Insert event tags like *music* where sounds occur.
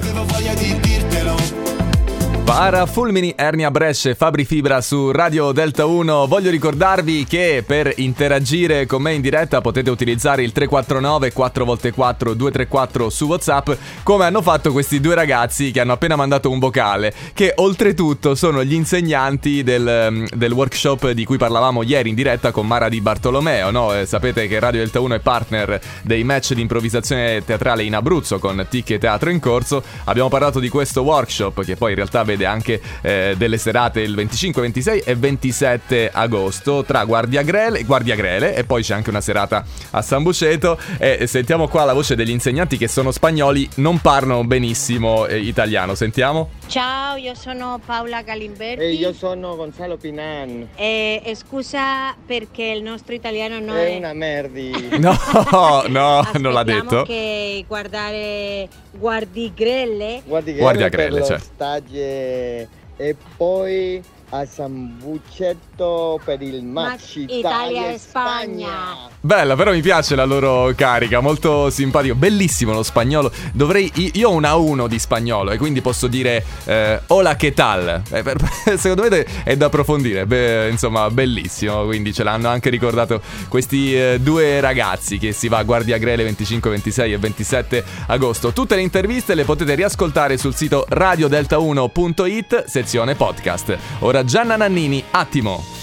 avevo voglia di dirtelo. Para Fulmini, Ernia Bresce, Fabri Fibra su Radio Delta 1. Voglio ricordarvi che per interagire con me in diretta potete utilizzare il 349 4x4 234 su WhatsApp, come hanno fatto questi due ragazzi che hanno appena mandato un vocale, che oltretutto sono gli insegnanti del, del workshop di cui parlavamo ieri in diretta con Mara Di Bartolomeo. No? Eh, sapete che Radio Delta 1 è partner dei match di improvvisazione teatrale in Abruzzo con Tic e Teatro in Corso. Abbiamo parlato di questo workshop che poi in realtà vede anche eh, delle serate il 25, 26 e 27 agosto tra Guardia Grele, Guardia Grele e poi c'è anche una serata a San Busceto e sentiamo qua la voce degli insegnanti che sono spagnoli, non parlano benissimo eh, italiano. Sentiamo. Ciao, io sono Paola Galimberti. E io sono Gonzalo Pinan. Eh, scusa perché il nostro italiano non è è... una merdi. *laughs* No, no, non l'ha detto. che guardare Guardigrelle. Guardi che Guardia per Grelle, lo certo. stage e poi a San Buccetto per il match Match Italia, Italia e Spagna. Bella, però mi piace la loro carica, molto simpatico, bellissimo lo spagnolo. Dovrei io- io ho una 1 di spagnolo e quindi posso dire eh, hola che tal. Eh, per- *laughs* secondo me è da approfondire, Beh, insomma, bellissimo, quindi ce l'hanno anche ricordato questi eh, due ragazzi che si va a Guardia Grele 25, 26 e 27 agosto. Tutte le interviste le potete riascoltare sul sito radiodelta1.it, sezione podcast. Ora Gianna Nannini, attimo.